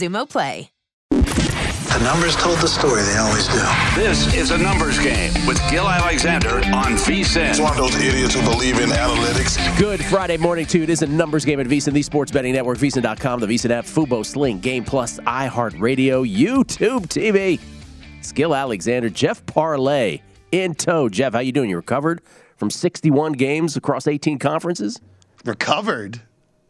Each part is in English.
Xumo Play. The numbers told the story, they always do. This is a numbers game with Gil Alexander on VSIN. It's one of those idiots who believe in analytics. Good Friday morning to you. It is a numbers game at VSIN, the sports betting network, VSIN.com, the VSIN app, Fubo, Sling, Game Plus, iHeartRadio, YouTube TV. It's Gil Alexander, Jeff Parlay in tow. Jeff, how you doing? You recovered from 61 games across 18 conferences? Recovered?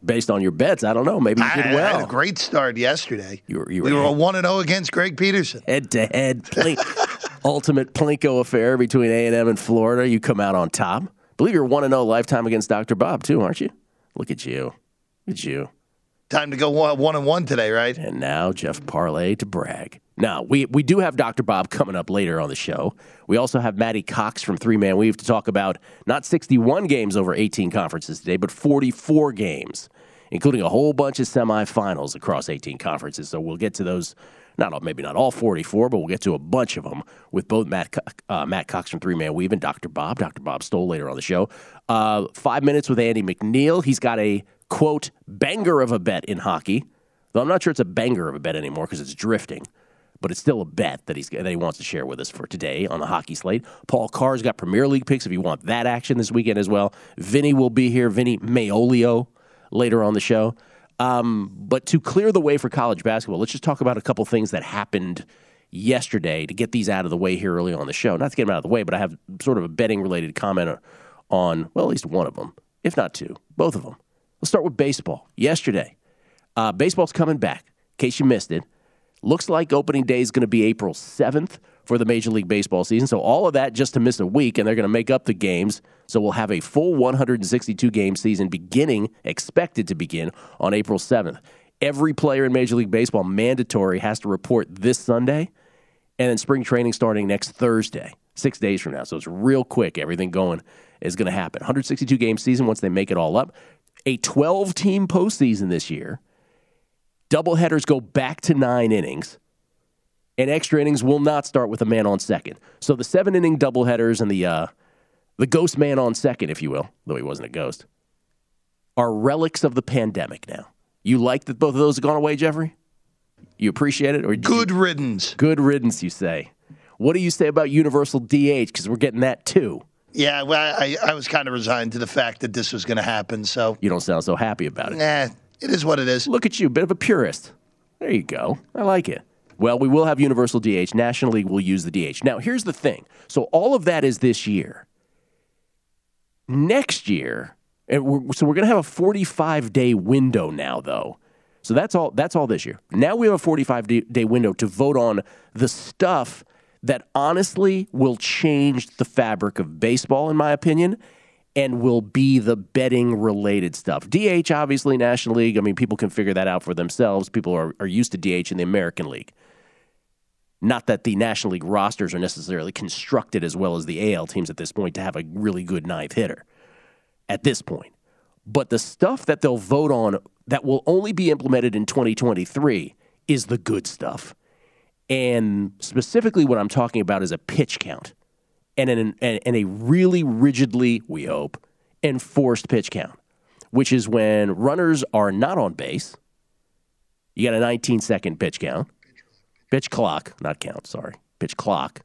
Based on your bets, I don't know. Maybe you did I, well. I had a great start yesterday. You were, you we were were 1 0 against Greg Peterson. head to head ultimate Plinko affair between A&M and Florida. You come out on top. believe you're 1 0 lifetime against Dr. Bob, too, aren't you? Look at you. Look at you. Time to go 1 and 1 today, right? And now Jeff Parlay to brag. Now, we, we do have Dr. Bob coming up later on the show. We also have Matty Cox from Three Man Weave to talk about not 61 games over 18 conferences today, but 44 games, including a whole bunch of semifinals across 18 conferences. So we'll get to those, not all, maybe not all 44, but we'll get to a bunch of them with both Matt, uh, Matt Cox from Three Man Weave and Dr. Bob. Dr. Bob Stoll later on the show. Uh, five minutes with Andy McNeil. He's got a, quote, banger of a bet in hockey. Though I'm not sure it's a banger of a bet anymore because it's drifting but it's still a bet that he's that he wants to share with us for today on the hockey slate. Paul Carr's got Premier League picks if you want that action this weekend as well. Vinny will be here. Vinny Magliulo later on the show. Um, but to clear the way for college basketball, let's just talk about a couple things that happened yesterday to get these out of the way here early on the show. Not to get them out of the way, but I have sort of a betting related comment on well, at least one of them, if not two, both of them. Let's start with baseball. Yesterday, uh, baseball's coming back. In case you missed it, Looks like opening day is going to be April 7th for the Major League Baseball season. So all of that just to miss a week, and they're going to make up the games. So we'll have a full 162 game season beginning, expected to begin on April 7th. Every player in Major League Baseball mandatory has to report this Sunday, and then spring training starting next Thursday, six days from now. So it's real quick. Everything going is going to happen. 162 game season once they make it all up. A 12 team postseason this year doubleheaders go back to nine innings, and extra innings will not start with a man on second. So the seven inning doubleheaders and the uh, the ghost man on second, if you will, though he wasn't a ghost, are relics of the pandemic now. You like that both of those have gone away, Jeffrey? You appreciate it, or good riddance? Good riddance, you say. What do you say about universal DH? Because we're getting that too. Yeah, well, I, I was kind of resigned to the fact that this was going to happen. So you don't sound so happy about it. Nah, it is what it is. Look at you, a bit of a purist. There you go. I like it. Well, we will have universal DH. National League will use the DH. Now, here's the thing. So all of that is this year. Next year, and we're, so we're going to have a 45 day window now, though, So that's all. That's all this year. Now we have a 45 day window to vote on the stuff that honestly will change the fabric of baseball, in my opinion, and will be the betting related stuff. DH, obviously, National League. I mean, people can figure that out for themselves. People are, are used to DH in the American League. Not that the National League rosters are necessarily constructed as well as the AL teams at this point to have a really good ninth hitter at this point. But the stuff that they'll vote on that will only be implemented in 2023 is the good stuff. And specifically, what I'm talking about is a pitch count and, an, and a really rigidly, we hope, enforced pitch count, which is when runners are not on base. You got a 19 second pitch count Pitch clock, not count, sorry. Pitch clock.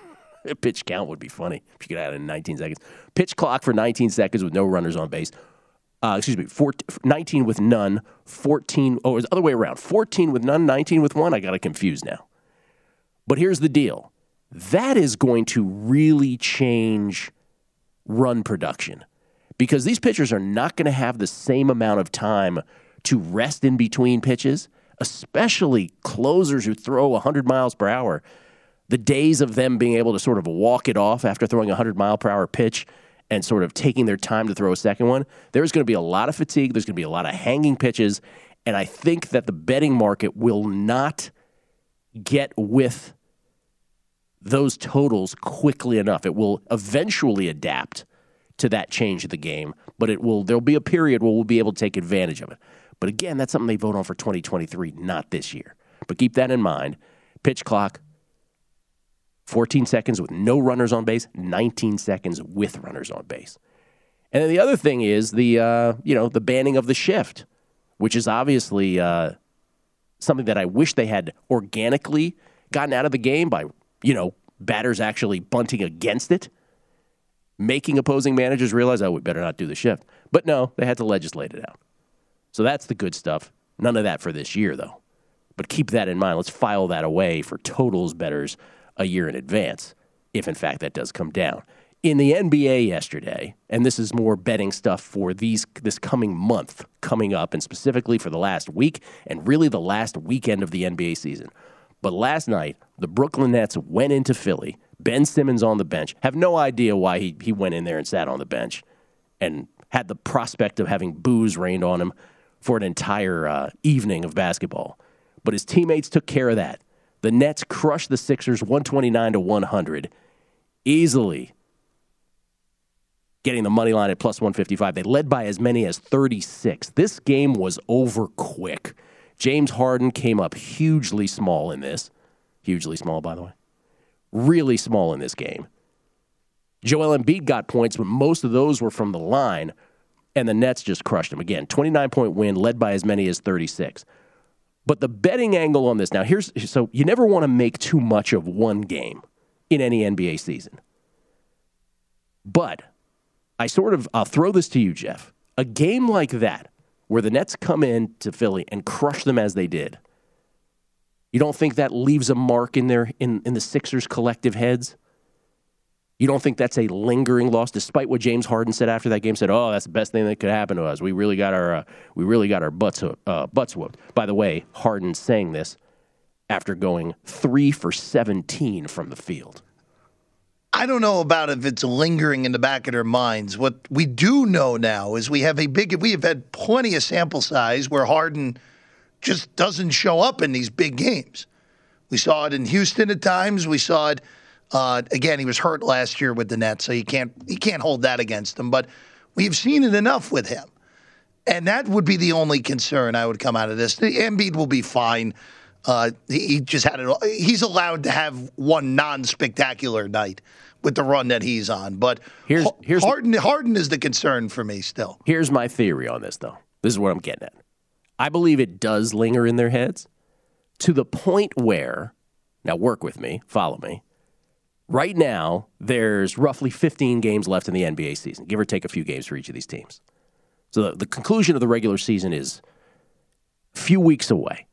Pitch count would be funny if you could add in 19 seconds. Pitch clock for 19 seconds with no runners on base. Uh, excuse me, 14, 19 with none, 14, oh, it was the other way around. 14 with none, 19 with one. I got it confused now. But here's the deal that is going to really change run production because these pitchers are not going to have the same amount of time to rest in between pitches especially closers who throw 100 miles per hour, the days of them being able to sort of walk it off after throwing a 100 mile per hour pitch and sort of taking their time to throw a second one, there's going to be a lot of fatigue. There's going to be a lot of hanging pitches. And I think that the betting market will not get with those totals quickly enough. It will eventually adapt to that change of the game, but it will there'll be a period where we'll be able to take advantage of it. But again, that's something they vote on for 2023, not this year. But keep that in mind. Pitch clock, 14 seconds with no runners on base, 19 seconds with runners on base. And then the other thing is the uh, you know the banning of the shift, which is obviously uh, something that I wish they had organically gotten out of the game by you know batters actually bunting against it, making opposing managers realize oh we better not do the shift. But no, they had to legislate it out. So that's the good stuff. None of that for this year, though. But keep that in mind. Let's file that away for totals bettors a year in advance, if in fact that does come down. In the NBA yesterday, and this is more betting stuff for these this coming month coming up, and specifically for the last week and really the last weekend of the NBA season. But last night, the Brooklyn Nets went into Philly. Ben Simmons on the bench. Have no idea why he, he went in there and sat on the bench and had the prospect of having boos rained on him for an entire uh, evening of basketball. But his teammates took care of that. The Nets crushed the Sixers 129 to 100 easily, getting the money line at plus 155. They led by as many as 36. This game was over quick. James Harden came up hugely small in this. Hugely small, by the way. Really small in this game. Joel Embiid got points, but most of those were from the line and the Nets just crushed him. again. 29 point win, led by as many as 36. But the betting angle on this now, here's so you never want to make too much of one game in any NBA season. But I sort of I'll throw this to you, Jeff. A game like that, where the Nets come in to Philly and crush them as they did, you don't think that leaves a mark in their in, in the Sixers' collective heads? You don't think that's a lingering loss, despite what James Harden said after that game? Said, "Oh, that's the best thing that could happen to us. We really got our uh, we really got our butts uh, butts whooped." By the way, Harden saying this after going three for seventeen from the field. I don't know about if it's lingering in the back of their minds. What we do know now is we have a big. We have had plenty of sample size where Harden just doesn't show up in these big games. We saw it in Houston at times. We saw it uh, again, he was hurt last year with the Nets, so you can't you can't hold that against him. But we've seen it enough with him, and that would be the only concern I would come out of this. The Embiid will be fine. Uh, he just had it. He's allowed to have one non-spectacular night with the run that he's on. But here's, here's Harden. Harden is the concern for me still. Here's my theory on this, though. This is what I'm getting at. I believe it does linger in their heads to the point where, now work with me, follow me. Right now, there's roughly 15 games left in the NBA season, give or take a few games for each of these teams. So the, the conclusion of the regular season is a few weeks away.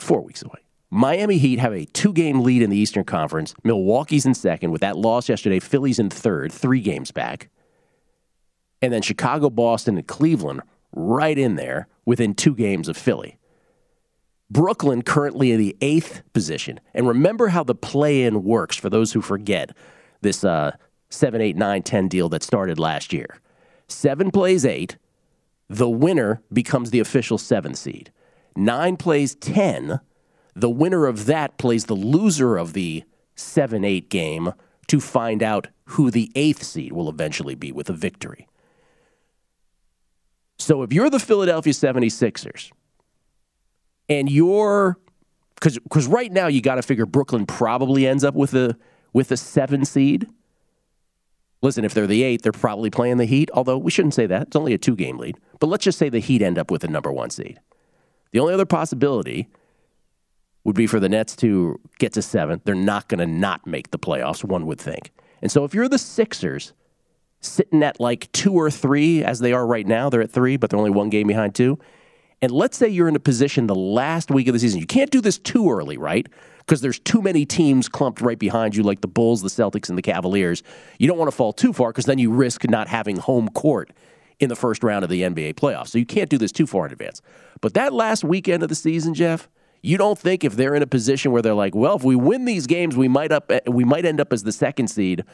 Four weeks away. Miami Heat have a two game lead in the Eastern Conference. Milwaukee's in second. With that loss yesterday, Philly's in third, three games back. And then Chicago, Boston, and Cleveland right in there within two games of Philly. Brooklyn currently in the eighth position. And remember how the play in works for those who forget this uh, 7, 8, 9, 10 deal that started last year. Seven plays eight, the winner becomes the official seventh seed. Nine plays 10, the winner of that plays the loser of the 7 8 game to find out who the eighth seed will eventually be with a victory. So if you're the Philadelphia 76ers and you're because right now you got to figure Brooklyn probably ends up with a with a seven seed. Listen, if they're the eight, they're probably playing the Heat. Although we shouldn't say that; it's only a two game lead. But let's just say the Heat end up with the number one seed. The only other possibility would be for the Nets to get to seven. They're not going to not make the playoffs. One would think. And so if you're the Sixers, sitting at like two or three as they are right now, they're at three, but they're only one game behind two and let's say you're in a position the last week of the season. You can't do this too early, right? Because there's too many teams clumped right behind you, like the Bulls, the Celtics, and the Cavaliers. You don't want to fall too far because then you risk not having home court in the first round of the NBA playoffs. So you can't do this too far in advance. But that last weekend of the season, Jeff, you don't think if they're in a position where they're like, well, if we win these games, we might up we might end up as the second seed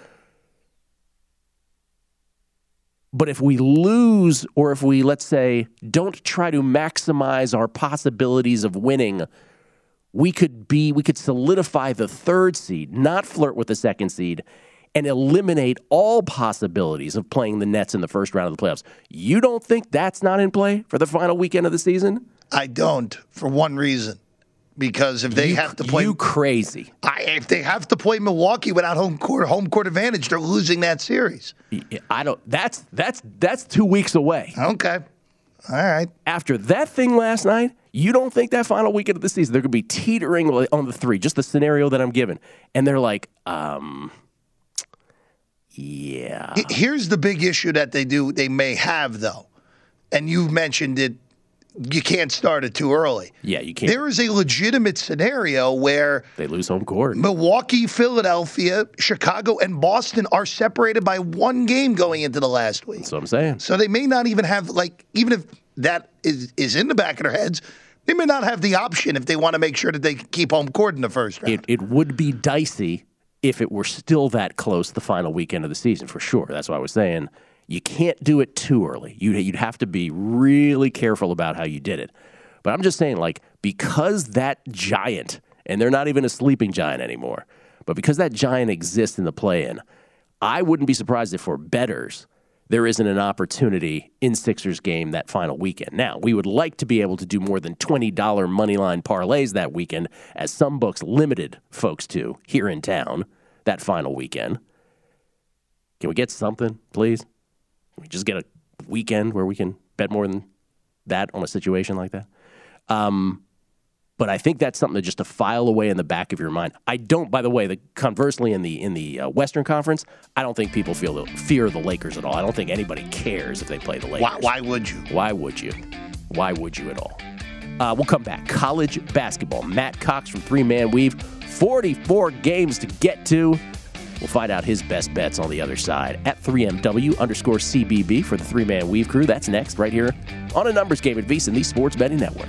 But if we lose, or if we, let's say, don't try to maximize our possibilities of winning, we could be, we could solidify the third seed, not flirt with the second seed, and eliminate all possibilities of playing the Nets in the first round of the playoffs. You don't think that's not in play for the final weekend of the season? I don't, for one reason because if they you, have to play you crazy, I, if they have to play Milwaukee without home court home court advantage, they're losing that series. I don't. That's that's that's two weeks away. Okay, all right. After that thing last night, you don't think that final weekend of the season they're going to be teetering on the three? Just the scenario that I'm given, and they're like, um. Yeah. Here's the big issue that they do they may have though. And you've mentioned it you can't start it too early. Yeah, you can't. There is a legitimate scenario where they lose home court. Milwaukee, Philadelphia, Chicago, and Boston are separated by one game going into the last week. That's what I'm saying. So they may not even have like even if that is is in the back of their heads. They may not have the option if they want to make sure that they keep home court in the first round. It, it would be dicey if it were still that close the final weekend of the season, for sure. That's why I was saying you can't do it too early. You'd, you'd have to be really careful about how you did it. But I'm just saying, like, because that giant, and they're not even a sleeping giant anymore, but because that giant exists in the play in, I wouldn't be surprised if for bettors, there isn't an opportunity in Sixers game that final weekend. Now, we would like to be able to do more than $20 money line parlays that weekend, as some books limited folks to here in town that final weekend. Can we get something, please? Can we just get a weekend where we can bet more than that on a situation like that. Um, but I think that's something to just to file away in the back of your mind. I don't, by the way, the conversely in the in the uh, Western Conference, I don't think people feel the, fear of the Lakers at all. I don't think anybody cares if they play the Lakers. Why, why would you? Why would you? Why would you at all? Uh, we'll come back. College basketball. Matt Cox from Three Man Weave. 44 games to get to. We'll find out his best bets on the other side at 3MW underscore CBB for the three man weave crew. That's next, right here on a numbers game at VSiN, the Sports Betting Network.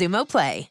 Xumo Play.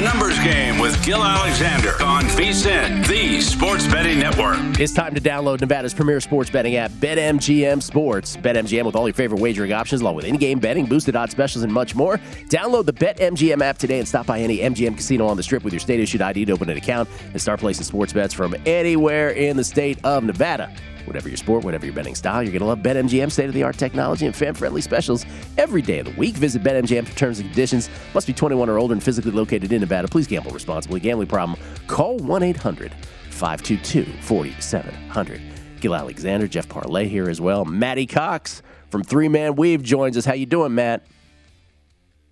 The Numbers Game with Gil Alexander on VSIN, the Sports Betting Network. It's time to download Nevada's premier sports betting app, BetMGM Sports. BetMGM with all your favorite wagering options, along with in-game betting, boosted odds specials, and much more. Download the BetMGM app today and stop by any MGM casino on the Strip with your state-issued ID to open an account and start placing sports bets from anywhere in the state of Nevada. Whatever your sport, whatever your betting style, you're going to love BetMGM state of the art technology and fan friendly specials every day of the week. Visit BetMGM for terms and conditions. Must be 21 or older and physically located in Nevada. Please gamble responsibly. Gambling problem? Call 1 800 522 4700. Gil Alexander, Jeff Parlay here as well. Matty Cox from Three Man Weave joins us. How you doing, Matt?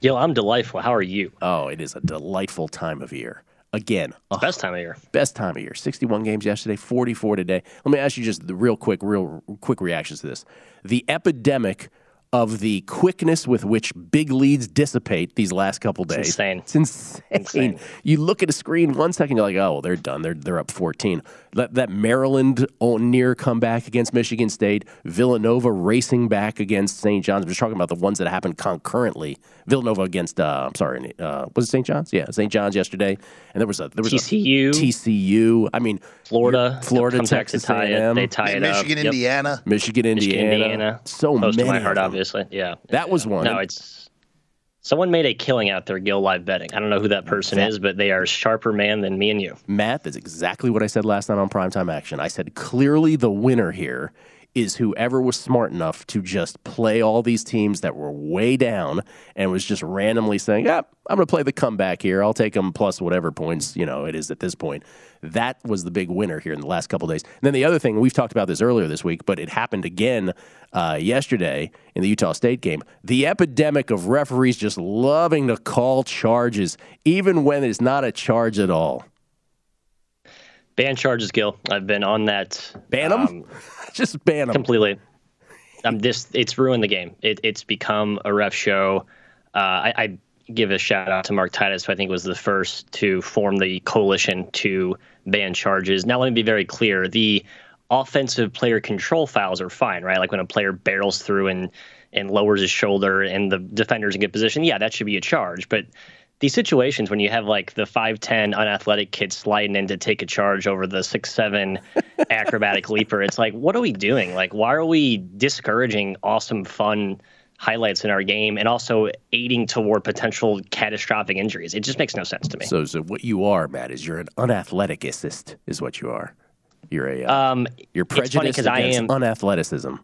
Gil, I'm delightful. How are you? Oh, it is a delightful time of year again. Best time of year. Best time of year. 61 games yesterday, 44 today. Let me ask you just the real quick, real quick reactions to this. The epidemic of the quickness with which big leads dissipate these last couple days. It's insane. It's insane. insane. You look at a screen one second, you're like, oh, well, they're done. They're they're up 14. That that Maryland near comeback against Michigan State, Villanova racing back against St. John's. We're just talking about the ones that happened concurrently. Villanova against, uh, I'm sorry, uh, was it St. John's? Yeah, St. John's yesterday, and there was a there was TCU, a TCU. I mean, Florida, Florida, Texas tie A&M, it. They tie it Michigan, up. Indiana, yep. Michigan, Indiana, Michigan, Indiana. So Close many. to my heart, obviously. Yeah, that was one. No, it's someone made a killing out there. Gil live betting. I don't know who that person that, is, but they are a sharper man than me and you. Matt, is exactly what I said last night on Primetime Action. I said clearly the winner here is whoever was smart enough to just play all these teams that were way down and was just randomly saying, "Yeah, I'm going to play the comeback here. I'll take them plus whatever points you know it is at this point." That was the big winner here in the last couple days. And then the other thing we've talked about this earlier this week, but it happened again uh, yesterday in the Utah State game. The epidemic of referees just loving to call charges, even when it's not a charge at all. Ban charges, Gil. I've been on that. Ban them. Um, just ban them completely. I'm just. It's ruined the game. It, it's become a ref show. Uh, I, I, give a shout out to Mark Titus, who I think was the first to form the coalition to ban charges. Now, let me be very clear: the offensive player control fouls are fine, right? Like when a player barrels through and and lowers his shoulder and the defender's in good position, yeah, that should be a charge. But these situations when you have like the 5'10 unathletic kid sliding in to take a charge over the 6'7 acrobatic leaper, it's like, what are we doing? Like, why are we discouraging awesome, fun highlights in our game and also aiding toward potential catastrophic injuries? It just makes no sense to me. So, so what you are, Matt, is you're an unathletic assist, is what you are. You're a uh, um, you're prejudiced against I am, unathleticism.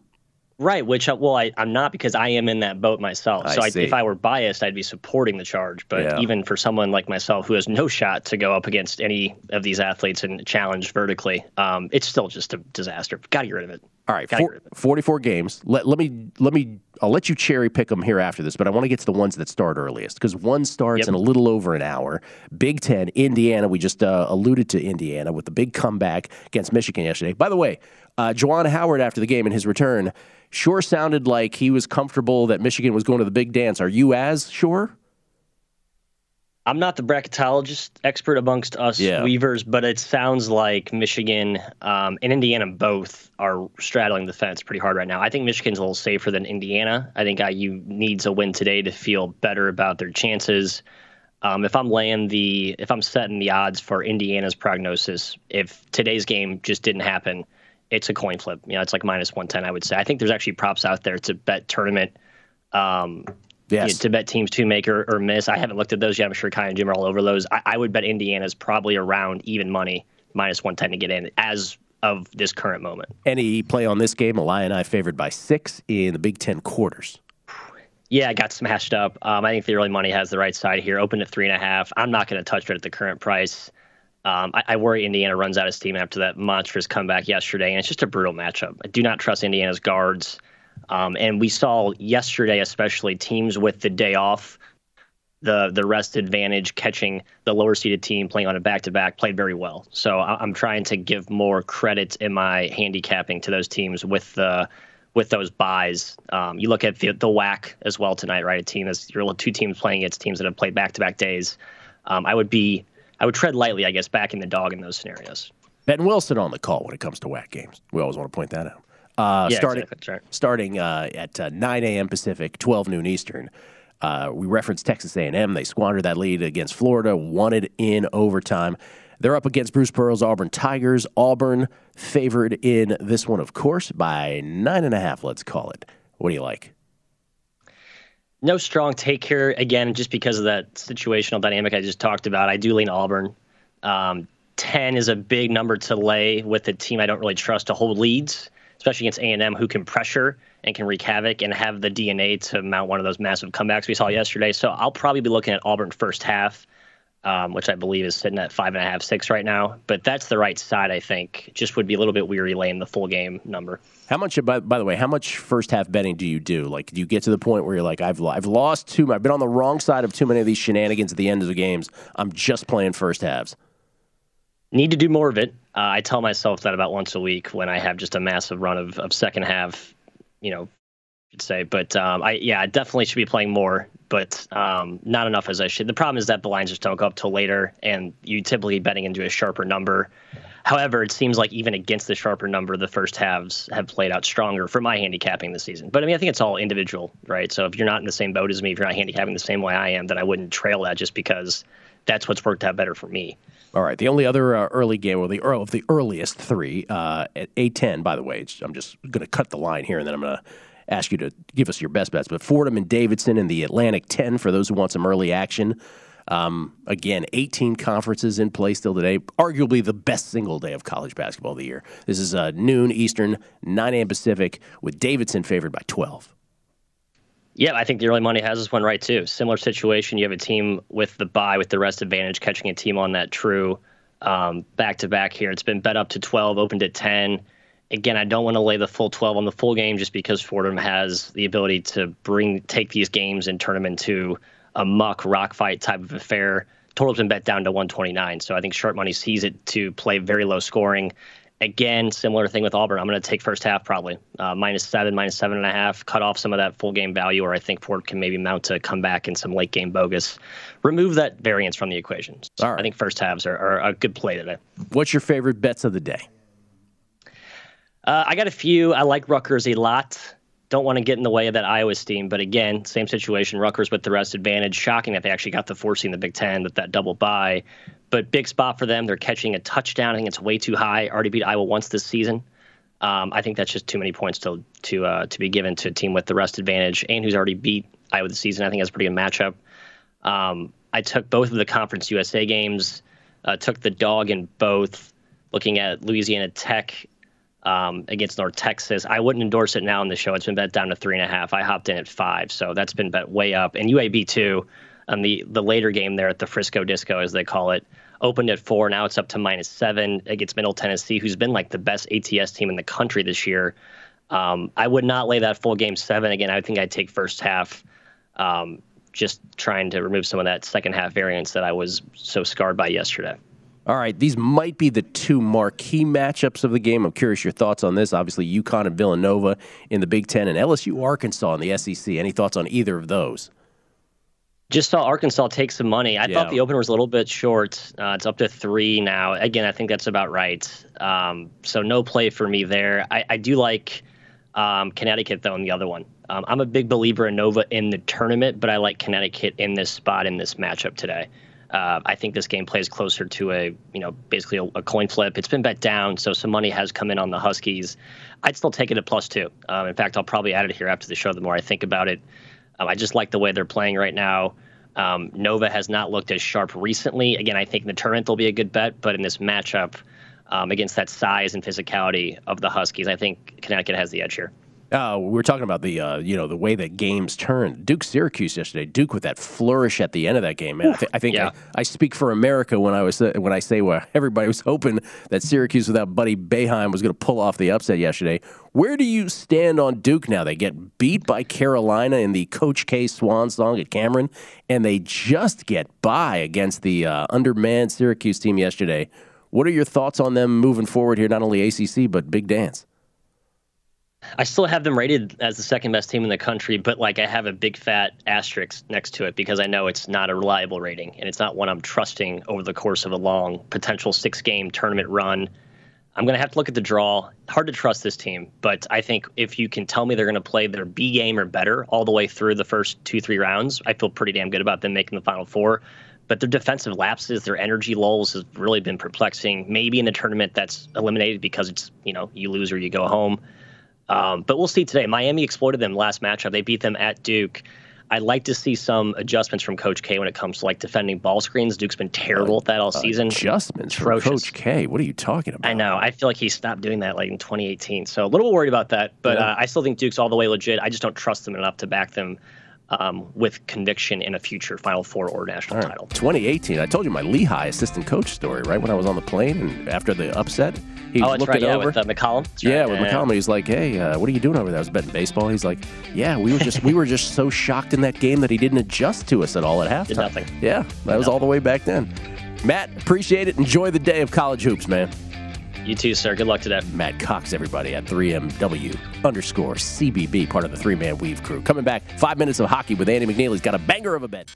Right, which uh, well, I, I'm not because I am in that boat myself. So I I, if I were biased, I'd be supporting the charge. But Yeah. even for someone like myself who has no shot to go up against any of these athletes and challenge vertically, um, it's still just a disaster. Got to get rid of it. All right, four, 44 games. Let, let me let me I'll let you cherry pick them here after this, but I want to get to the ones that start earliest because one starts Yep. in a little over an hour. Big Ten, Indiana. We just uh, alluded to Indiana with the big comeback against Michigan yesterday. By the way, uh, Juwan Howard after the game in his return sure sounded like he was comfortable that Michigan was going to the big dance. Are you as sure? I'm not the bracketologist expert amongst us Yeah. Weavers, but it sounds like Michigan um, and Indiana both are straddling the fence pretty hard right now. I think Michigan's a little safer than Indiana. I think IU needs a win today to feel better about their chances. Um, if I'm laying the, if I'm setting the odds for Indiana's prognosis, if today's game just didn't happen, it's a coin flip. You know, it's like minus 110, I would say. I think there's actually props out there to bet tournament. Um, yes. You know, to bet teams to make or, or, miss. I haven't looked at those yet. I'm sure Kai and Jim are all over those. I, I would bet Indiana's probably around even money, minus 110 to get in as of this current moment. Any play on this game? Illini favored by six in the Big Ten quarters. Yeah, I got smashed up. Um, I think the early money has the right side here. Open at three and a half. I'm not going to touch it at the current price. Um, I, I, worry Indiana runs out of steam after that monstrous comeback yesterday, and it's just a brutal matchup. I do not trust Indiana's guards. Um, and we saw yesterday, especially teams with the day off, the the rest advantage, catching the lower seeded team playing on a back to back, played very well. So I, am trying to give more credit in my handicapping to those teams with the with those buys. Um, you look at the the WAC as well tonight, right? A team that's your two teams playing against teams that have played back to back days. Um, I would be I would tread lightly, I guess, backing the dog in those scenarios. Ben Wilson on the call when it comes to WAC games. We always want to point that out. Uh, yeah, starting exactly. right. starting uh, at uh, 9 a.m. Pacific, 12 noon Eastern. Uh, we referenced Texas A&M. They squandered that lead against Florida, won it in overtime. They're up against Bruce Pearl's Auburn Tigers. Auburn favored in this one, of course, by nine and a half. Let's call it. What do you like? No strong take here. Again, just because of that situational dynamic I just talked about, I do lean Auburn. Um, 10 is a big number to lay with a team I don't really trust to hold leads, especially against A&M, who can pressure and can wreak havoc and have the DNA to mount one of those massive comebacks we saw yesterday. So I'll probably be looking at Auburn first half um, which I believe is sitting at five and a half, six right now. But that's the right side, I think. Just would be a little bit weary laying the full game number. How much? By, by the way, how much first half betting do you do? Like, do you get to the point where you're like, I've I've lost too. I've been on the wrong side of too many of these shenanigans at the end of the games. I'm just playing first halves. Need to do more of it. Uh, I tell myself that about once a week when I have just a massive run of, of second half, you know, should say. But um, I yeah, I definitely should be playing more, but um, not enough as I should. The problem is that the lines just don't go up till later, and you typically betting into a sharper number. However, it seems like even against the sharper number, the first halves have played out stronger for my handicapping this season. But I mean, I think it's all individual, right? So if you're not in the same boat as me, if you're not handicapping the same way I am, then I wouldn't trail that just because that's what's worked out better for me. All right. The only other uh, early game, or the of the earliest three, uh, at eight ten. By the way, I'm just going to cut the line here, and then I'm going to ask you to give us your best bets. But Fordham and Davidson in the Atlantic 10 for those who want some early action. Um, again, 18 conferences in play still today. Arguably the best single day of college basketball of the year. This is uh, noon Eastern, 9 a.m. Pacific, with Davidson favored by 12. Yeah, I think the early money has this one right too. Similar situation. You have a team with the buy with the rest advantage, catching a team on that true back to back here. It's been bet up to 12, opened at 10 again, I don't want to lay the full 12 on the full game just because Fordham has the ability to bring take these games and turn them into a muck rock fight type of affair. Total's been bet down to 129, so I think sharp money sees it to play very low scoring. Again, similar thing with Auburn. I'm going to take first half probably uh, minus seven, minus seven and a half. Cut off some of that full game value, or I think Ford can maybe mount to come back in some late game bogus. Remove that variance from the equation. So I think first halves are, are a good play today. What's your favorite bets of the day? Uh, I got a few. I like Rutgers a lot. Don't want to get in the way of that Iowa steam, but again, same situation. Rutgers with the rest advantage. Shocking that they actually got the four seed in the Big Ten with that double bye, but big spot for them. They're catching a touchdown. I think it's way too high. Already beat Iowa once this season. Um, I think that's just too many points to to uh, to be given to a team with the rest advantage and who's already beat Iowa this season. I think that's a pretty good matchup. Um, I took both of the Conference USA games. Uh, took the dog in both. Looking at Louisiana Tech um, against North Texas. I wouldn't endorse it now in the show. It's been bet down to three and a half. I hopped in at five, so that's been bet way up. And UAB too. Um, the the later game there at the Frisco Disco, as they call it, opened at four. Now it's up to minus seven against Middle Tennessee, who's been like the best ATS team in the country this year. Um, I would not lay that full game seven again. I think I'd take first half. Um, just trying to remove some of that second half variance that I was so scarred by yesterday. All right, these might be the two marquee matchups of the game. I'm curious your thoughts on this. Obviously, UConn and Villanova in the Big Ten, and LSU Arkansas in the SEC. Any thoughts on either of those? Just saw Arkansas take some money. I yeah. thought the opener was a little bit short. Uh, it's up to three now. Again, I think that's about right. Um, so no play for me there. I, I do like um, Connecticut though in the other one. Um, I'm a big believer in Nova in the tournament, but I like Connecticut in this spot in this matchup today. Uh, I think this game plays closer to a, you know, basically a, a, coin flip. It's been bet down, so some money has come in on the Huskies. I'd still take it at plus two. Um, in fact, I'll probably add it here after the show. The more I think about it, um, I just like the way they're playing right now. Um, Nova has not looked as sharp recently. Again, I think in the tournament they'll be a good bet, but in this matchup um, against that size and physicality of the Huskies, I think Connecticut has the edge here. Uh, we were talking about the uh, you know the way that games turn. Duke Syracuse yesterday. Duke with that flourish at the end of that game. Man, I, th- I think yeah. I, I, speak for America when I was uh, when I say well, everybody was hoping that Syracuse without Buddy Boeheim was going to pull off the upset yesterday. Where do you stand on Duke now? They get beat by Carolina in the Coach K Swan song at Cameron, and they just get by against the uh, undermanned Syracuse team yesterday. What are your thoughts on them moving forward here? Not only ACC but Big Dance. I still have them rated as the second best team in the country, but like I have a big fat asterisk next to it because I know it's not a reliable rating and it's not one I'm trusting over the course of a long potential six game tournament run. I'm going to have to look at the draw. Hard to trust this team, but I think if you can tell me they're going to play their B game or better all the way through the first two, three rounds, I feel pretty damn good about them making the final four. But their defensive lapses, their energy lulls has really been perplexing. Maybe in a tournament that's eliminated because it's, you know, you lose or you go home. Um, but we'll see today. Miami exploited them last matchup. They beat them at Duke. I'd like to see some adjustments from Coach K when it comes to like defending ball screens. Duke's been terrible uh, at that all season. Adjustments from Coach K. What are you talking about? I know. I feel like he stopped doing that like in 2018. So a little worried about that. But yeah. uh, I still think Duke's all the way legit. I just don't trust them enough to back them um, with conviction in a future Final Four or national right. title. 2018. I told you my Lehigh assistant coach story, right? When I was on the plane and after the upset, he oh, looking right, yeah, over. with uh, McCollum. yeah, right. with yeah, McCollum, he's like, "Hey, uh, what are you doing over there?" I was betting baseball. He's like, "Yeah, we were just we were just so shocked in that game that he didn't adjust to us at all at halftime." Did nothing. Yeah, that was all the way back then. Matt, appreciate it. Enjoy the day of college hoops, man. You too, sir. Good luck today. Matt Cox, everybody at 3MW underscore CBB, part of the three man weave crew. Coming back, five minutes of hockey with Andy McNeil. He's got a banger of a bet.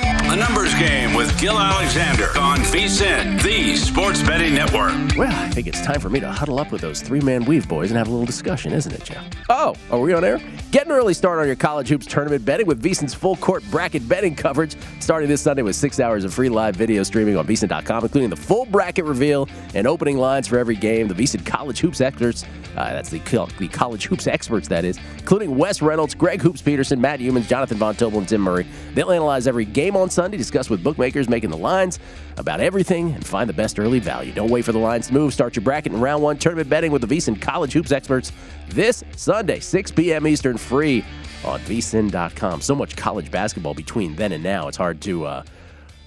A numbers game with Gil Alexander on VSIN, the Sports Betting Network. Well, I think it's time for me to huddle up with those three man weave boys and have a little discussion, isn't it, Joe? Oh, are we on air? Get an early start on your college hoops tournament betting with VSIN's full court bracket betting coverage starting this Sunday with six hours of free live video streaming on VSIN.com, including the full bracket reveal and opening lines for every game. The VSIN College Hoops experts, uh, that's the, the college hoops experts, that is, including Wes Reynolds, Greg Hoops Peterson, Matt Youmans, Jonathan Von Tobel, and Tim Murray. They'll analyze every game on Sunday, discuss with bookmakers making the lines about everything, and find the best early value. Don't wait for the lines to move. Start your bracket in round one tournament betting with the VSIN College Hoops experts this Sunday, 6 p.m. Eastern, free on vsin.com. So much college basketball between then and now. It's hard to uh,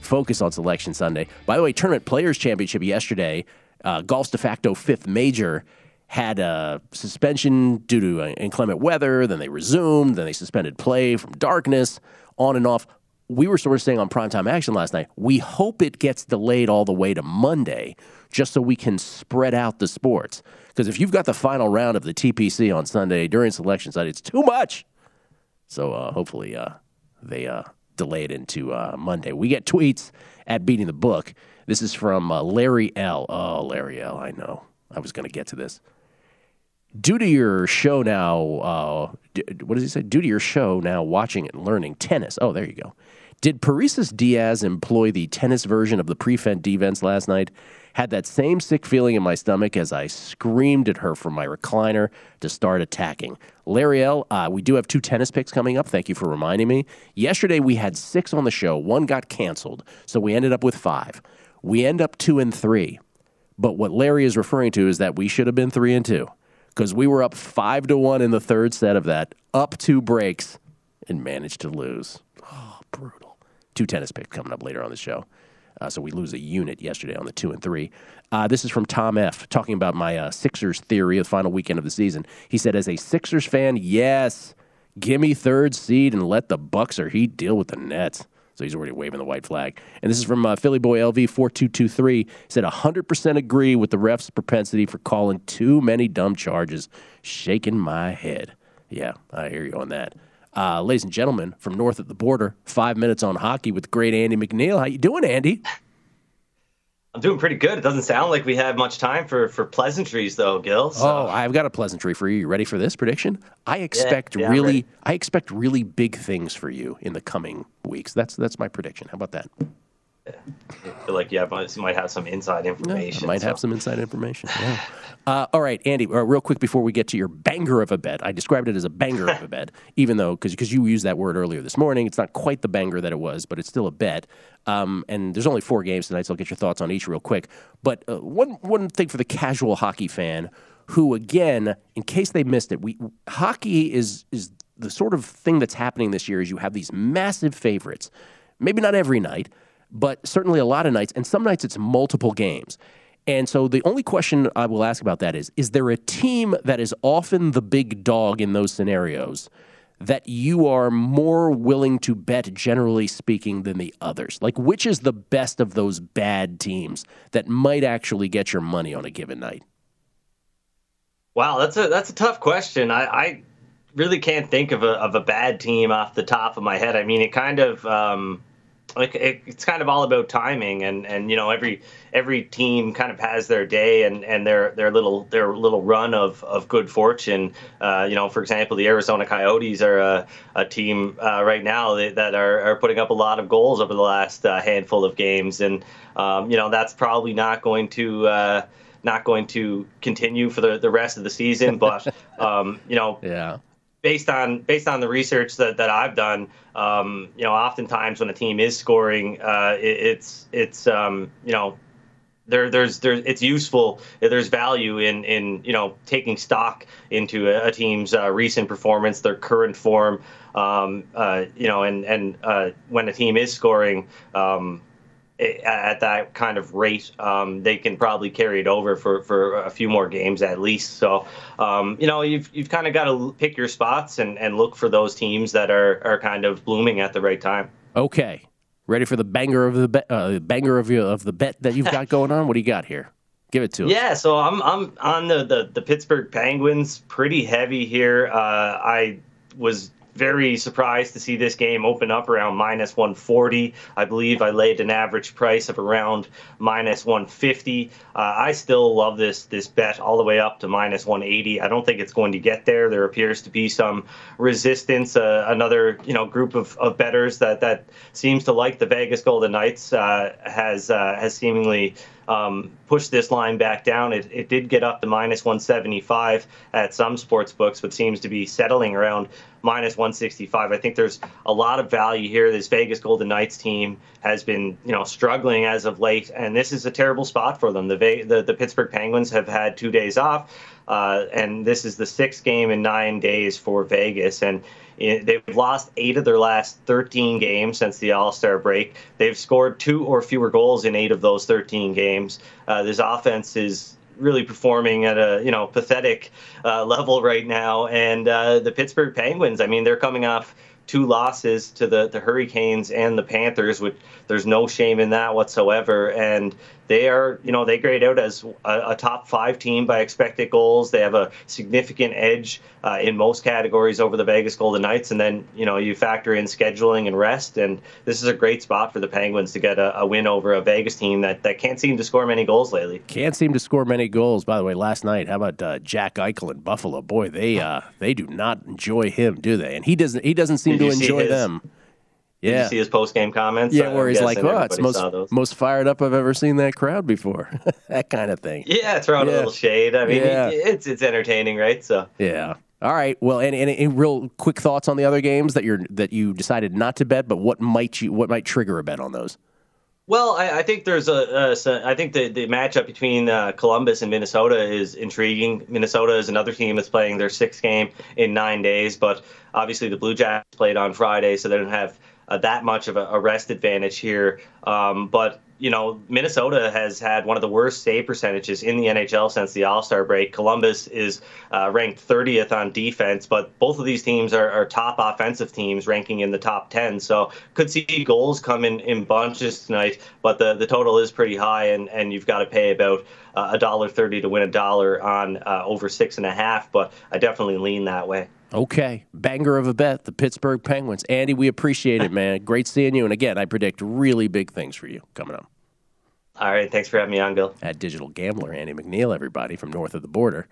focus on Selection Sunday. By the way, Tournament Players Championship yesterday, uh, golf's de facto fifth major had a suspension due to inclement weather. Then they resumed. Then they suspended play from darkness, on and off. We were sort of saying on primetime action last night, we hope it gets delayed all the way to Monday just so we can spread out the sports. Because if you've got the final round of the TPC on Sunday during selection Sunday, it's too much. So uh, hopefully uh, they uh, delay it into uh, Monday. We get tweets at Beating the Book. This is from uh, Larry L. Oh, Larry L. I know. I was going to get to this. Due to your show now, uh, what does he say? Due to your show now, watching and learning tennis. Oh, there you go. Did Parrizas Diaz employ the tennis version of the prevent defense last night? Had that same sick feeling in my stomach as I screamed at her from my recliner to start attacking. Larry L., uh, we do have two tennis picks coming up. Thank you for reminding me. Yesterday we had six on the show. One got canceled, so we ended up with five. We end up two and three. But what Larry is referring to is that we should have been three and two because we were up five to one in the third set of that, up two breaks, and managed to lose. Oh, brutal. Two tennis picks coming up later on the show. Uh, so we lose a unit yesterday on the two and three. Uh, this is from Tom F. talking about my uh, Sixers theory of the final weekend of the season. He said, as a Sixers fan, yes, give me third seed and let the Bucks or Heat deal with the Nets. So he's already waving the white flag. And this is from uh, Philly Boy LV four two two three. Said hundred percent agree with the ref's propensity for calling too many dumb charges. Shaking my head. Yeah, I hear you on that. Uh, ladies and gentlemen, from north of the border, five minutes on hockey with great Andy McNeil. How you doing, Andy? I'm doing pretty good. It doesn't sound like we have much time for, for pleasantries, though, Gil. So. Oh, I've got a pleasantry for you. You ready for this prediction? I expect yeah, yeah, really, I expect really big things for you in the coming weeks. That's that's my prediction. How about that? I feel like yeah, might, might have some inside information. I might so. have some inside information. Yeah. uh, all right, Andy. Uh, real quick before we get to your banger of a bet, I described it as a banger of a bet, even though because because you used that word earlier this morning, it's not quite the banger that it was, but it's still a bet. Um, and there's only four games tonight, so I'll get your thoughts on each real quick. But uh, one one thing for the casual hockey fan, who again, in case they missed it, we hockey is is the sort of thing that's happening this year is you have these massive favorites. Maybe not every night, but certainly a lot of nights, and some nights it's multiple games. And so the only question I will ask about that is Is there a team that is often the big dog in those scenarios that you are more willing to bet, generally speaking, than the others? Like, which is the best of those bad teams that might actually get your money on a given night? Wow, that's a that's a tough question. I, I really can't think of a of a bad team off the top of my head. I mean, it kind of um, like it, it's kind of all about timing and and you know every every team kind of has their day and and their their little their little run of of good fortune. Uh, you know for example the Arizona Coyotes are a, a team uh, right now that, that are, are putting up a lot of goals over the last uh, handful of games. And um, you know that's probably not going to uh, not going to continue for the, the rest of the season. But um, you know yeah based on based on the research that, that I've done, um, you know, oftentimes when a team is scoring, uh, it, it's it's um, you know, there there's there it's useful. There's value in in you know taking stock into a, a team's uh, recent performance, their current form, um, uh, you know, and and uh, when a team is scoring. Um, at that kind of rate, um, they can probably carry it over for, for a few more games at least. So, um, you know, you've you've kind of got to pick your spots and, and look for those teams that are, are kind of blooming at the right time. Okay, ready for the banger of the bet, uh, banger of your, of the bet that you've got going on. What do you got here? Give it to us. Yeah, so I'm I'm on the, the, the Pittsburgh Penguins pretty heavy here. Uh, I was very surprised to see this game open up around minus 140. I believe I laid an average price of around minus 150. Uh, I still love this this bet all the way up to minus 180. I don't think it's going to get there. There appears to be some resistance. Uh, another you know group of, of bettors that that seems to like the Vegas Golden Knights uh, has uh, has seemingly um, pushed this line back down. It, it did get up to minus 175 at some sports books, but seems to be settling around minus 165. I think there's a lot of value here. This Vegas Golden Knights team has been, you know, struggling as of late, and this is a terrible spot for them. The the, the Pittsburgh Penguins have had two days off, uh, and this is the sixth game in nine days for Vegas, and They've lost eight of their last 13 games since the All Star break. They've scored two or fewer goals in eight of those 13 games. Uh, this offense is really performing at a you know pathetic uh, level right now. And uh, the Pittsburgh Penguins, I mean, they're coming off two losses to the, the Hurricanes and the Panthers, which there's no shame in that whatsoever. And they are, you know, they grade out as a, a top five team by expected goals. They have a significant edge uh, in most categories over the Vegas Golden Knights. And then, you know, you factor in scheduling and rest. And this is a great spot for the Penguins to get a, a win over a Vegas team that, that can't seem to score many goals lately. Can't seem to score many goals. By the way, last night, how about uh, Jack Eichel in Buffalo? Boy, they uh, they do not enjoy him, do they? And he doesn't he doesn't seem Did to enjoy them. Yeah. you see his post game comments? Yeah, where he's like, "Oh, it's most most fired up I've ever seen that crowd before." that kind of thing. Yeah, throwing Yeah. a little shade. I mean, Yeah. it's it's entertaining, right? So Yeah. All right. Well, and, and, and real quick thoughts on the other games that you're that you decided not to bet, but what might you what might trigger a bet on those? Well, I, I think there's a, a I think the, the matchup between uh, Columbus and Minnesota is intriguing. Minnesota is another team that's playing their sixth game in nine days, but obviously the Blue Jackets played on Friday, so they don't have uh, that much of a, a rest advantage here. Um, but you know, Minnesota has had one of the worst save percentages in the NHL since the All Star break. Columbus is uh, ranked 30th on defense, but both of these teams are, are top offensive teams, ranking in the top 10. So could see goals come in, in bunches tonight, but the, the total is pretty high, and, and you've got to pay about uh, a dollar thirty to win a dollar on uh, over six and a half. But I definitely lean that way. Okay, banger of a bet, the Pittsburgh Penguins. Andy, we appreciate it, man. Great seeing you, and again, I predict really big things for you coming up. All right, thanks for having me on, Bill. At Digital Gambler, Andy McNeil, everybody from north of the border.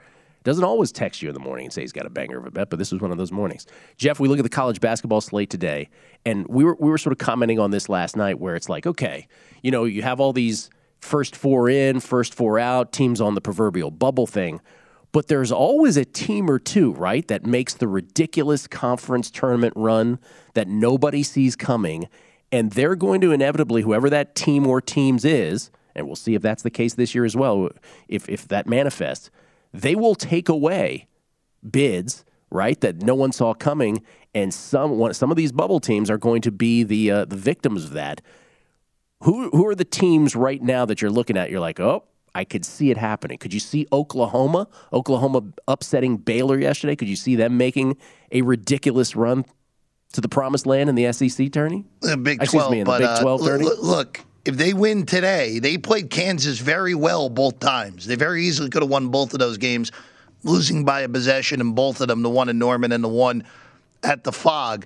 Doesn't always text you in the morning and say he's got a banger of a bet, but this was one of those mornings. Jeff, we look at the college basketball slate today, and we were we were sort of commenting on this last night, where it's like, okay, you know, you have all these first four in, first four out teams on the proverbial bubble thing. But there's always a team or two, right, that makes the ridiculous conference tournament run that nobody sees coming. And they're going to inevitably, whoever that team or teams is, and we'll see if that's the case this year as well, if, if that manifests, they will take away bids, right, that no one saw coming. And some, some of these bubble teams are going to be the, uh, the victims of that. Who, who are the teams right now that you're looking at? You're like, oh, I could see it happening. Could you see Oklahoma, Oklahoma upsetting Baylor yesterday? Could you see them making a ridiculous run to the promised land in the SEC tourney? The Big Excuse 12, me, in the but, Big uh, 12 l- tourney? l- look, if they win today, they played Kansas very well both times. They very easily could have won both of those games, losing by a possession in both of them, the one in Norman and the one at the Phog.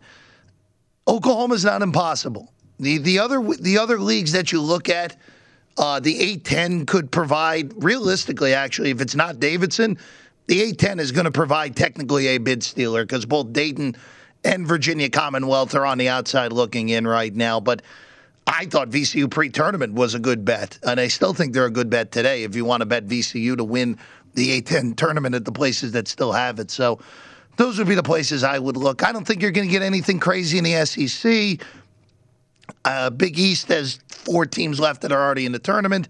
Oklahoma's not impossible. The the other the other leagues that you look at, uh, the A10 could provide realistically. Actually, if it's not Davidson, the A10 is going to provide technically a bid stealer because both Dayton and Virginia Commonwealth are on the outside looking in right now. But I thought VCU pre-tournament was a good bet, and I still think they're a good bet today. If you want to bet VCU to win the A10 tournament at the places that still have it, so those would be the places I would look. I don't think you're going to get anything crazy in the SEC. Uh, Big East has four teams left that are already in the tournament.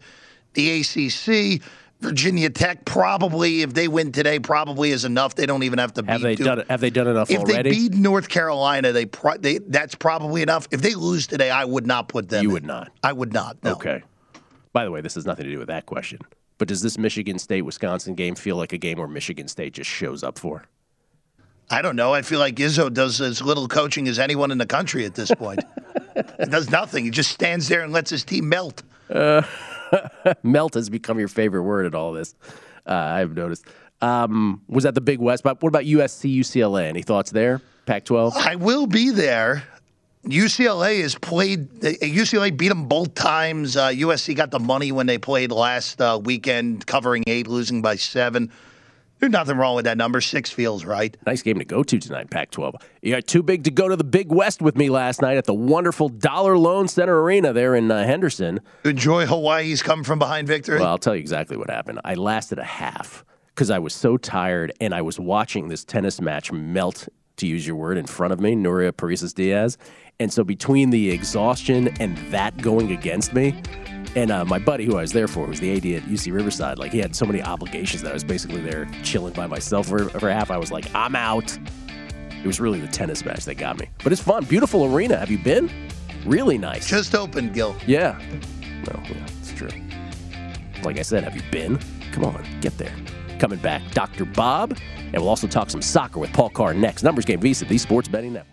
The ACC, Virginia Tech, probably if they win today, probably is enough. They don't even have to Have beat they done? Have they done enough If already? they beat North Carolina, they, pro- they that's probably enough. If they lose today, I would not put them. You in. would not. I would not. No. Okay. By the way, this has nothing to do with that question. But does this Michigan State Wisconsin game feel like a game where Michigan State just shows up for? I don't know. I feel like Izzo does as little coaching as anyone in the country at this point. does nothing. He just stands there and lets his team melt. Uh, melt has become your favorite word in all this. Uh, I've noticed. Um, was that the Big West? But what about USC, UCLA? Any thoughts there? Pac-12. I will be there. UCLA has played. UCLA beat them both times. Uh, USC got the money when they played last uh, weekend, covering eight, losing by seven. There's nothing wrong with that number. Six feels right. Nice game to go to tonight, Pac-12. You got too big to go to the Big West with me last night at the wonderful Dollar Loan Center Arena there in uh, Henderson. Enjoy Hawaii's come from behind victory. Well, I'll tell you exactly what happened. I lasted a half because I was so tired and I was watching this tennis match melt, to use your word, in front of me, Nuria Parrizas Diaz. And so between the exhaustion and that going against me, and uh, my buddy who I was there for, was the AD at UC Riverside, like he had so many obligations that I was basically there chilling by myself for, for half. I was like, I'm out. It was really the tennis match that got me. But it's fun. Beautiful arena. Have you been? Really nice. Just opened, Gil. Yeah. No, yeah, it's true. Like I said, have you been? Come on, get there. Coming back, Dr. Bob, and we'll also talk some soccer with Paul Carr next. Numbers Game VSIN, the Sports Betting Network.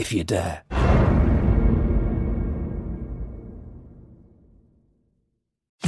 if you dare.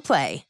Play.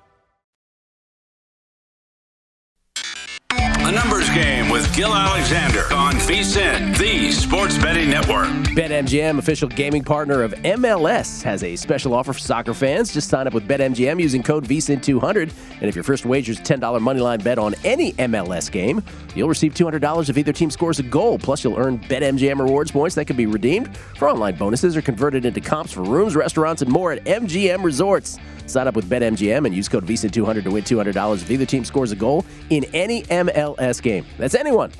Numbers game with Gil Alexander on VSIN, the Sports Betting Network. BetMGM, official gaming partner of MLS, has a special offer for soccer fans. Just sign up with BetMGM using code VSIN200. And if your first wager is a $10 moneyline bet on any MLS game, you'll receive $200 if either team scores a goal. Plus, you'll earn BetMGM rewards points that can be redeemed for online bonuses or converted into comps for rooms, restaurants, and more at MGM Resorts. Sign up with BetMGM and use code VSIN200 to win $200 if either team scores a goal in any MLS game. That's anyone.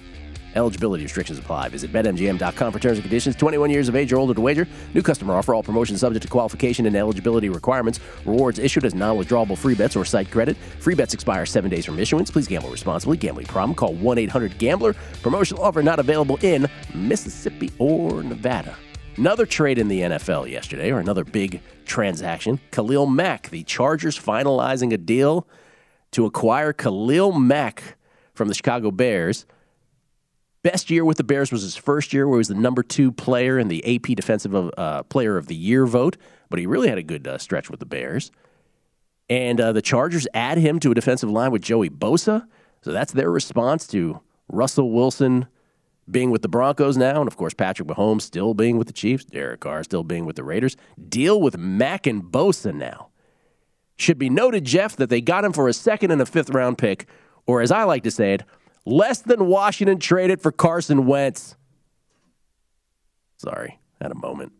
Eligibility restrictions apply. Visit BetMGM.com for terms and conditions. 21 years of age or older to wager. New customer offer. All promotions subject to qualification and eligibility requirements. Rewards issued as non-withdrawable free bets or site credit. Free bets expire seven days from issuance. Please gamble responsibly. Gambling problem? Call 1-800-GAMBLER. Promotional offer not available in Mississippi or Nevada. Another trade in the NFL yesterday, or another big transaction. Khalil Mack, the Chargers finalizing a deal to acquire Khalil Mack from the Chicago Bears. Best year with the Bears was his first year, where he was the number two player in the AP Defensive uh, Player of the Year vote, but he really had a good uh, stretch with the Bears. And uh, the Chargers add him to a defensive line with Joey Bosa. So that's their response to Russell Wilson being with the Broncos now, and of course Patrick Mahomes still being with the Chiefs, Derek Carr still being with the Raiders. Deal with Mack and Bosa now. Should be noted, Jeff, that they got him for a second and a fifth round pick, or as I like to say it, less than Washington traded for Carson Wentz. Sorry, had a moment.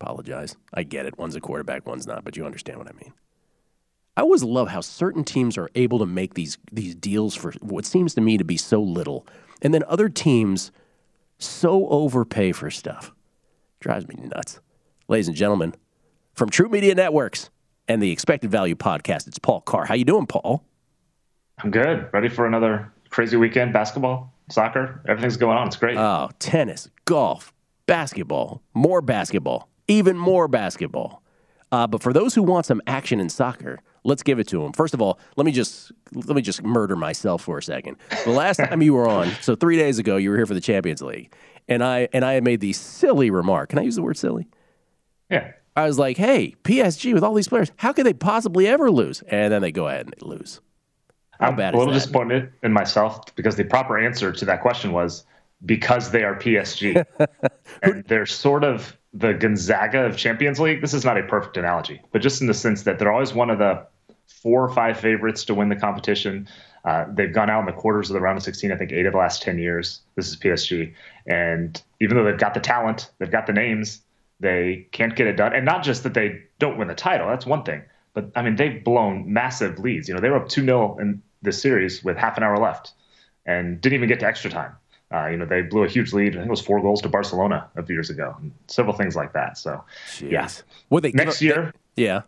Apologize. I get it. One's a quarterback, one's not, but you understand what I mean. I always love how certain teams are able to make these these deals for what seems to me to be so little, and then other teams so overpay for stuff. Drives me nuts. Ladies and gentlemen, from TruMedia Networks and the Expected Value Podcast, it's Paul Carr. How you doing, Paul? I'm good. Ready for another crazy weekend? Basketball, soccer, everything's going on. It's great. Oh, tennis, golf, basketball, more basketball, even more basketball. Uh, but for those who want some action in soccer, let's give it to them. First of all, let me just let me just murder myself for a second. The last time you were on, so three days ago, you were here for the Champions League, and I and I had made the silly remark. Can I use the word silly? Yeah. I was like, "Hey, PSG with all these players, how could they possibly ever lose?" And then they go ahead and they lose. I'm bad a little disappointed in myself because the proper answer to that question was because they are PSG. and they're sort of the Gonzaga of Champions League. This is not a perfect analogy, but just in the sense that they're always one of the four or five favorites to win the competition. Uh, they've gone out in the quarters of the round of 16, I think, eight of the last 10 years. This is PSG. And even though they've got the talent, they've got the names, they can't get it done. And not just that they don't win the title, that's one thing. But I mean, they've blown massive leads. You know, they were up 2 0 in this series with half an hour left and didn't even get to extra time. Uh, you know, they blew a huge lead. I think it was four goals to Barcelona a few years ago, and several things like that. So, yeah. Well, they next year, they, yeah.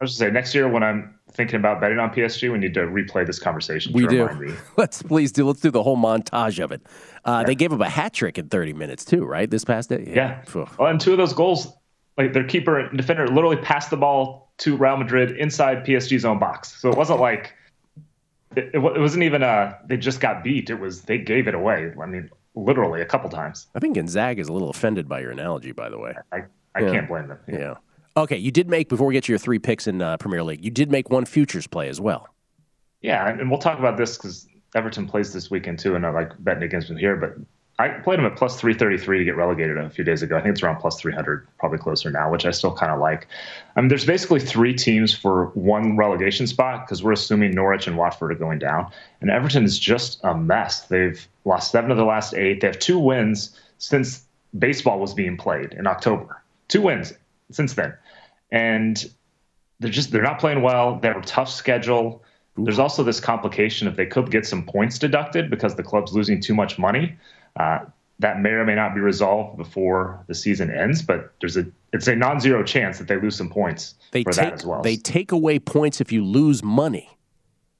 I was to say next year when I'm thinking about betting on PSG, we need to replay this conversation. We to do. me. Let's please do. Let's do the whole montage of it. Uh, They gave up a hat trick in 30 minutes too, right? This past day. Yeah. Well, and two of those goals, like their keeper and defender literally passed the ball to Real Madrid inside PSG's own box. So it wasn't like it, it wasn't even a they just got beat. It was they gave it away. I mean, literally a couple times. I think Gonzaga is a little offended by your analogy, by the way. I, I Yeah. can't blame them. Yeah. Okay, you did make before we get to your three picks in uh, Premier League. You did make one futures play as well. Yeah, and, and we'll talk about this because Everton plays this weekend too, and I like betting against them here. But I played them at plus three thirty three to get relegated a few days ago. I think it's around plus three hundred, probably closer now, which I still kind of like. I mean, there's basically three teams for one relegation spot because we're assuming Norwich and Watford are going down, and Everton is just a mess. They've lost seven of the last eight. They have two wins since baseball was being played in October. Two wins since then, and they're just they're not playing well. They have a tough schedule. There's also this complication if they could get some points deducted because the club's losing too much money. Uh, that may or may not be resolved before the season ends, but there's a it's a non-zero chance that they lose some points they for take, that as well. They take away points if you lose money.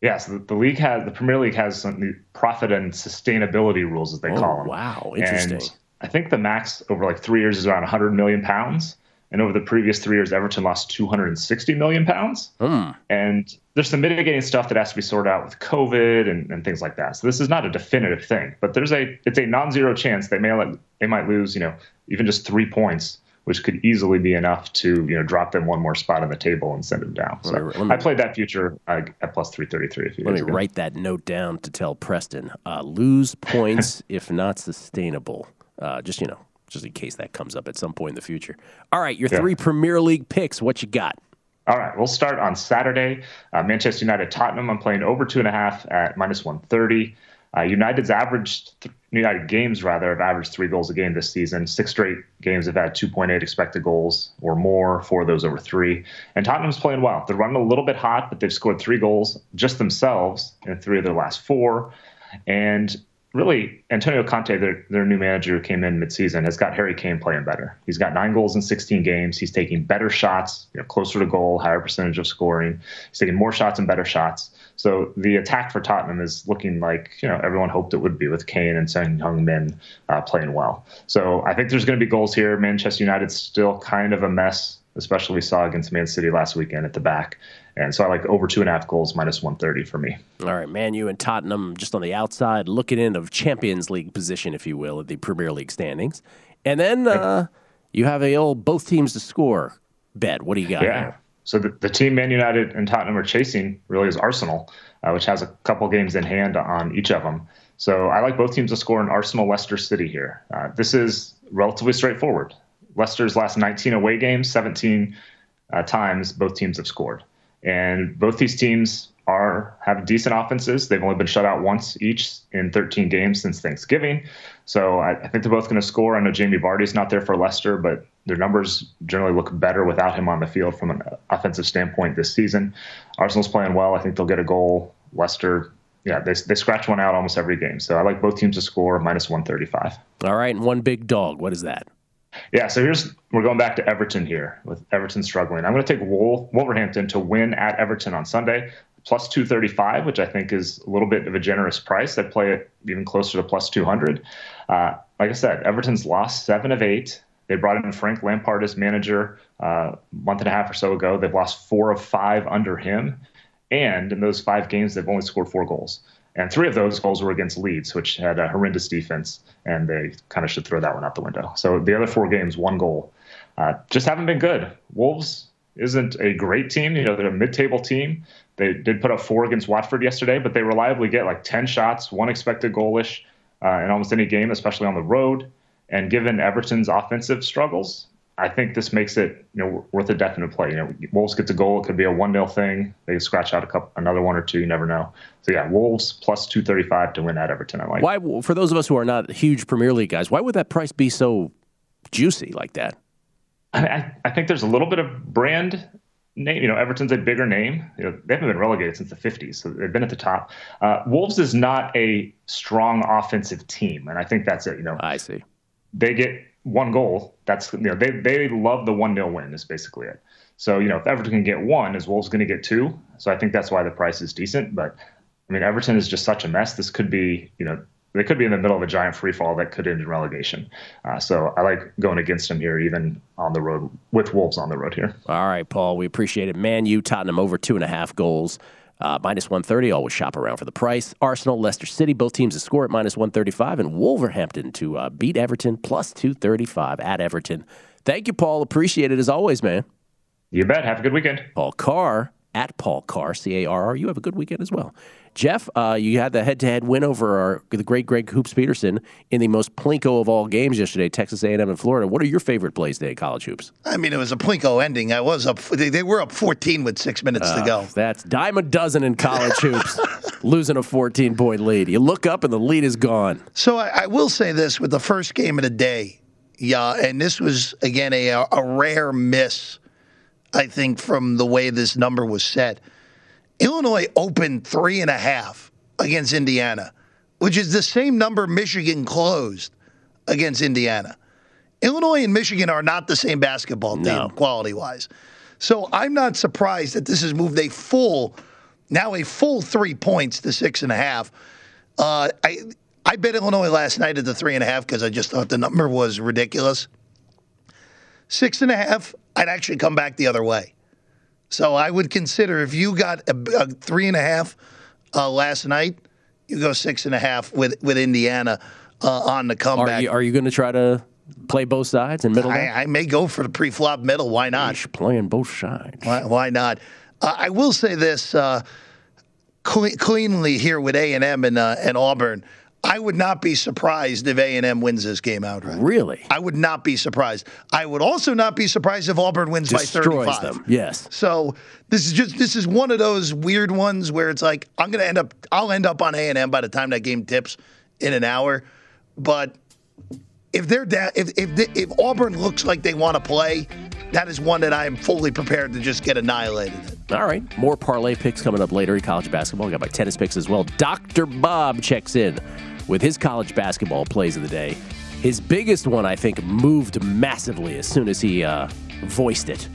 Yes, the, the, league has the Premier League has some profit and sustainability rules as they oh, call them. Wow, interesting. And I think the max over like three years is around 100 million pounds. And over the previous three years, Everton lost 260 million pounds. Mm. And there's some mitigating stuff that has to be sorted out with COVID and, and, things like that. So this is not a definitive thing, but there's a it's a non-zero chance they may let, they might lose, you know, even just three points, which could easily be enough to you know drop them one more spot on the table and send them down. So let me, let me, I played that future uh, at plus 333. let me ago. write that note down to tell Preston: uh, lose points if not sustainable. Uh, just you know, just in case that comes up at some point in the future. All right, your Yeah. three Premier League picks. What you got? All right, we'll start on Saturday. Uh, Manchester United Tottenham. I'm playing over two and a half at minus 130. Uh, United's averaged th- United games rather have averaged three goals a game this season. Six straight games have had 2.8 expected goals or more. Four of those over three. And Tottenham's playing well. They're running a little bit hot, but they've scored three goals just themselves in three of their last four. And really, Antonio Conte, their, their new manager who came in midseason, has got Harry Kane playing better. He's got nine goals in 16 games. He's taking better shots, you know, closer to goal, higher percentage of scoring. He's taking more shots and better shots. So the attack for Tottenham is looking like you know everyone hoped it would be with Kane and Son Heung-min uh, playing well. So I think there's going to be goals here. Manchester United's still kind of a mess, especially we saw against Man City last weekend at the back. And so I like over two and a half goals minus 130 for me. All right, Man U and Tottenham just on the outside, looking in of Champions League position, if you will, at the Premier League standings. And then uh, you have a old both teams to score bet. What do you got? Yeah. there? So the, the team Man United and Tottenham are chasing really is Arsenal, uh, which has a couple games in hand on each of them. So I like both teams to score in Arsenal Leicester City here. Uh, this is relatively straightforward. Leicester's last 19 away games, 17 uh, times both teams have scored, and both these teams are have decent offenses. They've only been shut out once each in 13 games since Thanksgiving. So I, I think they're both going to score. I know Jamie Vardy's not there for Leicester, but their numbers generally look better without him on the field from an offensive standpoint this season. Arsenal's playing well. I think they'll get a goal. Leicester, yeah, they, they scratch one out almost every game. So I like both teams to score minus 135. All right, and one big dog. What is that? Yeah, so here's we're going back to Everton here with Everton struggling. I'm going to take Wolverhampton to win at Everton on Sunday, plus 235, which I think is a little bit of a generous price. I'd play it even closer to plus 200. Uh, like I said, Everton's lost seven of eight. They brought in Frank Lampard as manager uh, a month and a half or so ago. They've lost four of five under him. And in those five games, they've only scored four goals. And three of those goals were against Leeds, which had a horrendous defense, and they kind of should throw that one out the window. So the other four games, one goal, uh, just haven't been good. Wolves isn't a great team. You know, they're a mid-table team. They did put up four against Watford yesterday, but they reliably get like 10 shots, one expected goalish uh, in almost any game, especially on the road. And given Everton's offensive struggles, I think this makes it you know worth a definite play. You know, Wolves gets a goal, it could be a one 0 thing. They scratch out a couple, another one or two. You never know. So yeah, Wolves plus two thirty five to win at Everton. I like. Why, for those of us who are not huge Premier League guys, why would that price be so juicy like that? I, I, I think there's a little bit of brand name. You know, Everton's a bigger name. You know, they haven't been relegated since the 50s, so they've been at the top. Uh, Wolves is not a strong offensive team, and I think that's it. You know, I see. They get one goal. That's you know, they they love the one 0 win. Is basically it. So you know, if Everton can get one, is Wolves going to get two? So I think that's why the price is decent. But I mean, Everton is just such a mess. This could be you know. They could be in the middle of a giant free fall that could end in relegation. Uh, so I like going against them here, even on the road with Wolves on the road here. All right, Paul, we appreciate it. Man U Tottenham over two and a half goals. Uh, minus 130, always shop around for the price. Arsenal, Leicester City, both teams to score at minus 135, and Wolverhampton to uh, beat Everton plus 235 at Everton. Thank you, Paul. Appreciate it as always, man. You bet. Have a good weekend. Paul Carr at Paul Carr, C A R R. You have a good weekend as well. Jeff, uh, you had the head-to-head win over our, the great Greg Hoops Peterson in the most plinko of all games yesterday, Texas A&M and Florida. What are your favorite plays today, college hoops? I mean, it was a plinko ending. I was up. They, they were up 14 with six minutes Uh, to go. That's dime a dozen in college hoops, losing a 14-point lead. You look up and the lead is gone. So I, I will say this with the first game of the day, yeah, and this was again a a rare miss, I think, from the way this number was set. Illinois opened three and a half against Indiana, which is the same number Michigan closed against Indiana. Illinois and Michigan are not the same basketball team No. quality wise. So I'm not surprised that this has moved a full, now a full three points to six and a half. Uh, I I bet Illinois last night at the three and a half because I just thought the number was ridiculous. Six and a half, I'd actually come back the other way. So I would consider if you got a, a three and a half uh, last night, you go six and a half with with Indiana uh, on the comeback. Are you, are you going to try to play both sides and middle? I, I may go for the pre-flop middle. Why not? playing both sides. Why, why not? Uh, I will say this uh, cle- cleanly here with A and M and uh, and Auburn. I would not be surprised if A and M wins this game outright. Really? I would not be surprised. I would also not be surprised if Auburn wins Destroys by 35. them. Yes. So this is just this is one of those weird ones where it's like I'm going to end up I'll end up on A and M by the time that game tips in an hour, but if they're da- if if the- if Auburn looks like they want to play, that is one that I am fully prepared to just get annihilated. All right. More parlay picks coming up later in college basketball. We got my tennis picks as well. Dr. Bob checks in with his college basketball plays of the day. His biggest one, I think, moved massively as soon as he uh, voiced it.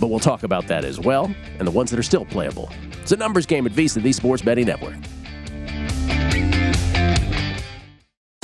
But we'll talk about that as well, and the ones that are still playable. It's a numbers game at VSIN, the Sports Betting Network.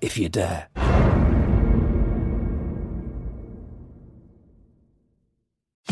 if you dare.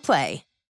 Play.